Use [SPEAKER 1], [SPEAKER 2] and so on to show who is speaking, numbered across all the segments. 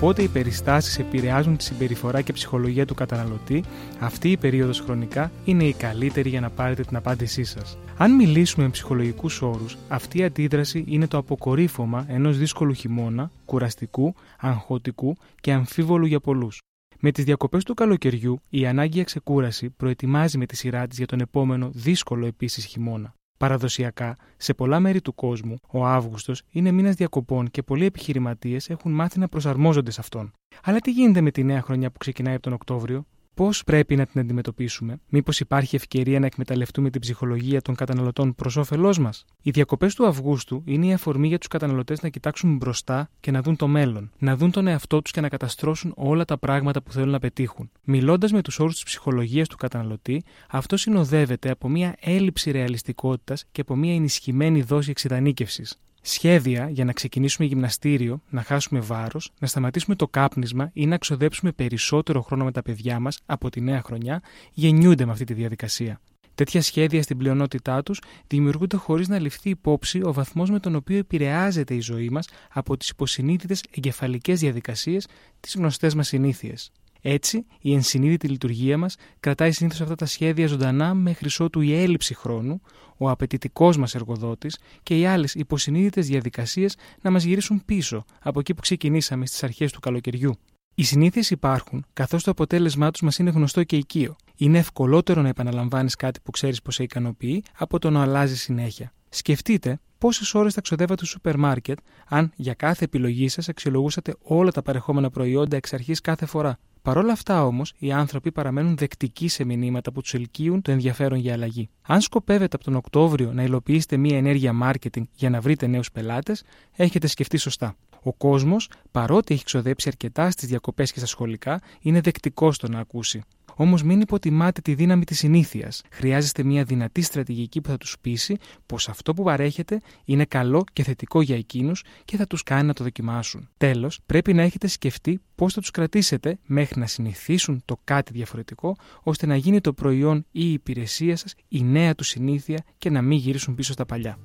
[SPEAKER 1] πότε οι περιστάσεις επηρεάζουν τη συμπεριφορά και ψυχολογία του καταναλωτή, αυτή η περίοδος χρονικά είναι η καλύτερη για να πάρετε την απάντησή σας. Αν μιλήσουμε με ψυχολογικούς όρους, αυτή η αντίδραση είναι το αποκορύφωμα ενός δύσκολου χειμώνα, κουραστικού, αγχωτικού και αμφίβολου για πολλούς. Με τις διακοπές του καλοκαιριού, η ανάγκη για ξεκούραση προετοιμάζει με τη σειρά της για τον επόμενο δύσκολο επίσης χειμώνα. Παραδοσιακά, σε πολλά μέρη του κόσμου, ο Αύγουστος είναι μήνας διακοπών και πολλοί επιχειρηματίες έχουν μάθει να προσαρμόζονται σε αυτόν. Αλλά τι γίνεται με τη νέα χρονιά που ξεκινάει από τον Οκτώβριο, Πώς πρέπει να την αντιμετωπίσουμε, Μήπως υπάρχει ευκαιρία να εκμεταλλευτούμε την ψυχολογία των καταναλωτών προς όφελός μας; Οι διακοπές του Αυγούστου είναι η αφορμή για τους καταναλωτές να κοιτάξουν μπροστά και να δουν το μέλλον. Να δουν τον εαυτό τους και να καταστρώσουν όλα τα πράγματα που θέλουν να πετύχουν. Μιλώντας με τους όρους της ψυχολογίας του καταναλωτή, αυτό συνοδεύεται από μια έλλειψη ρεαλιστικότητας και από μια ενισχυμένη δόση εξειδανίκευσης σχέδια για να ξεκινήσουμε γυμναστήριο, να χάσουμε βάρος, να σταματήσουμε το κάπνισμα ή να ξοδέψουμε περισσότερο χρόνο με τα παιδιά μας από τη νέα χρονιά γεννιούνται με αυτή τη διαδικασία. Τέτοια σχέδια στην πλειονότητά τους δημιουργούνται χωρίς να ληφθεί υπόψη ο βαθμός με τον οποίο επηρεάζεται η ζωή μας από τις υποσυνείδητες εγκεφαλικές διαδικασίες, τις γνωστές μας συνήθειες. Έτσι, η ενσυνείδητη λειτουργία μας κρατάει συνήθως αυτά τα σχέδια ζωντανά μέχρι ότου η έλλειψη χρόνου, ο απαιτητικός μας εργοδότης και οι άλλες υποσυνείδητες διαδικασίες να μας γυρίσουν πίσω από εκεί που ξεκινήσαμε στις αρχές του καλοκαιριού. Οι συνήθειες υπάρχουν, καθώς το αποτέλεσμά τους μας είναι γνωστό και οικείο. Είναι ευκολότερο να επαναλαμβάνεις κάτι που ξέρεις πως σε ικανοποιεί από το να αλλάζει συνέχεια. Σκεφτείτε πόσες ώρες θα ξοδεύατε στο σούπερ μάρκετ αν για κάθε επιλογή σας αξιολογούσατε όλα τα παρεχόμενα προϊόντα εξ αρχής κάθε φορά. Παρ' όλα αυτά όμως, οι άνθρωποι παραμένουν δεκτικοί σε μηνύματα που τους ελκύουν το ενδιαφέρον για αλλαγή. Αν σκοπεύετε από τον Οκτώβριο να υλοποιήσετε μία ενέργεια marketing για να βρείτε νέους πελάτες, έχετε σκεφτεί σωστά. Ο κόσμος, παρότι έχει ξοδέψει αρκετά στις διακοπές και στα σχολικά, είναι δεκτικός στο να ακούσει. Όμως μην υποτιμάτε τη δύναμη της συνήθειας. Χρειάζεστε μια δυνατή στρατηγική που θα τους πείσει πως αυτό που παρέχετε είναι καλό και θετικό για εκείνους και θα τους κάνει να το δοκιμάσουν. Τέλος, πρέπει να έχετε σκεφτεί πώς θα τους κρατήσετε μέχρι να συνηθίσουν το κάτι διαφορετικό, ώστε να γίνει το προϊόν ή η υπηρεσία σας η νέα του συνήθεια και να μην γυρίσουν πίσω στα παλιά.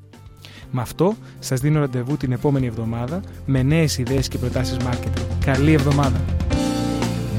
[SPEAKER 1] Με αυτό, σας δίνω ραντεβού την επόμενη εβδομάδα με νέες ιδέες και προτάσεις marketing. Καλή εβδομάδα!